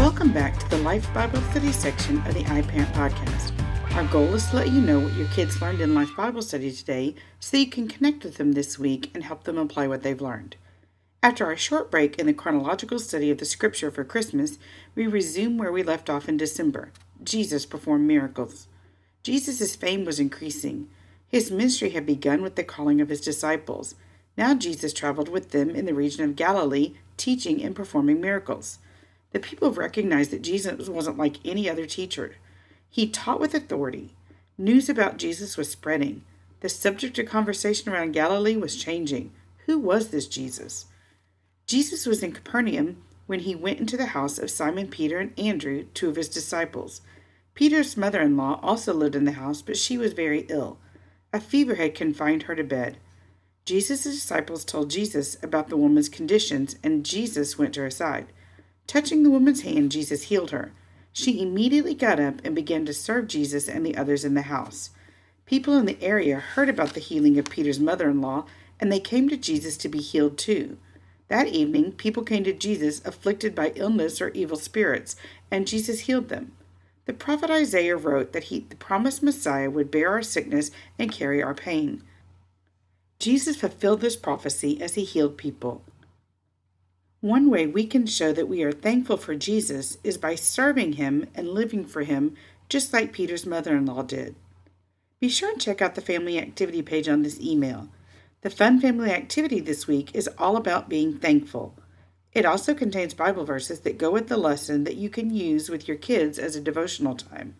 Welcome back to the Life Bible Study section of the iParent podcast. Our goal is to let you know what your kids learned in Life Bible Study today so you can connect with them this week and help them apply what they've learned. After our short break in the chronological study of the scripture for Christmas, we resume where we left off in December. Jesus performed miracles. Jesus' fame was increasing. His ministry had begun with the calling of his disciples. Now Jesus traveled with them in the region of Galilee, teaching and performing miracles. The people recognized that Jesus wasn't like any other teacher. He taught with authority. News about Jesus was spreading. The subject of conversation around Galilee was changing. Who was this Jesus? Jesus was in Capernaum when he went into the house of Simon Peter and Andrew, two of his disciples. Peter's mother in law also lived in the house, but she was very ill. A fever had confined her to bed. Jesus' disciples told Jesus about the woman's conditions, and Jesus went to her side. Touching the woman's hand, Jesus healed her. She immediately got up and began to serve Jesus and the others in the house. People in the area heard about the healing of Peter's mother in law, and they came to Jesus to be healed too. That evening, people came to Jesus afflicted by illness or evil spirits, and Jesus healed them. The prophet Isaiah wrote that he, the promised Messiah would bear our sickness and carry our pain. Jesus fulfilled this prophecy as he healed people. One way we can show that we are thankful for Jesus is by serving him and living for him, just like Peter's mother in law did. Be sure and check out the family activity page on this email. The fun family activity this week is all about being thankful. It also contains Bible verses that go with the lesson that you can use with your kids as a devotional time.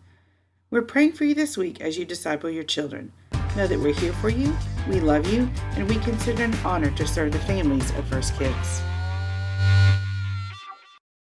We're praying for you this week as you disciple your children. Know that we're here for you, we love you, and we consider it an honor to serve the families of First Kids.